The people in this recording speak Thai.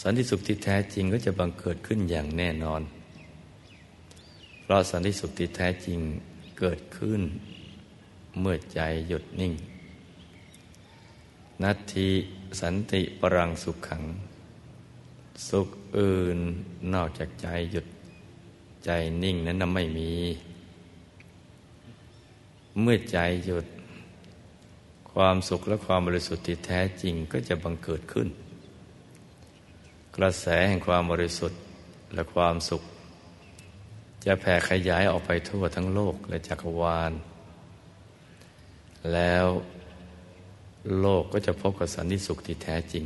สันติสุขที่แท้จริงก็จะบังเกิดขึ้นอย่างแน่นอน เพราะสันติสุขที่แท้จริงเกิดขึ้น เมื่อใจหยุดนิ่ง นัตทีสันติปรังสุขขัง สุขอื่นนอกจากใจหยุดใจนิ่งนั้นไม่มี เมื่อใจหยุด ความสุขและความบริสุทธิ์ที่แท้จริงก็จะบังเกิดขึ้น กระแสแห่งความบริสุทธิ์และความสุข จะแผ่ขยายออกไปทั่วทั้งโลกและจักรวาล แล้วโลกก็จะพบกับสันติสุขที่แท้จริง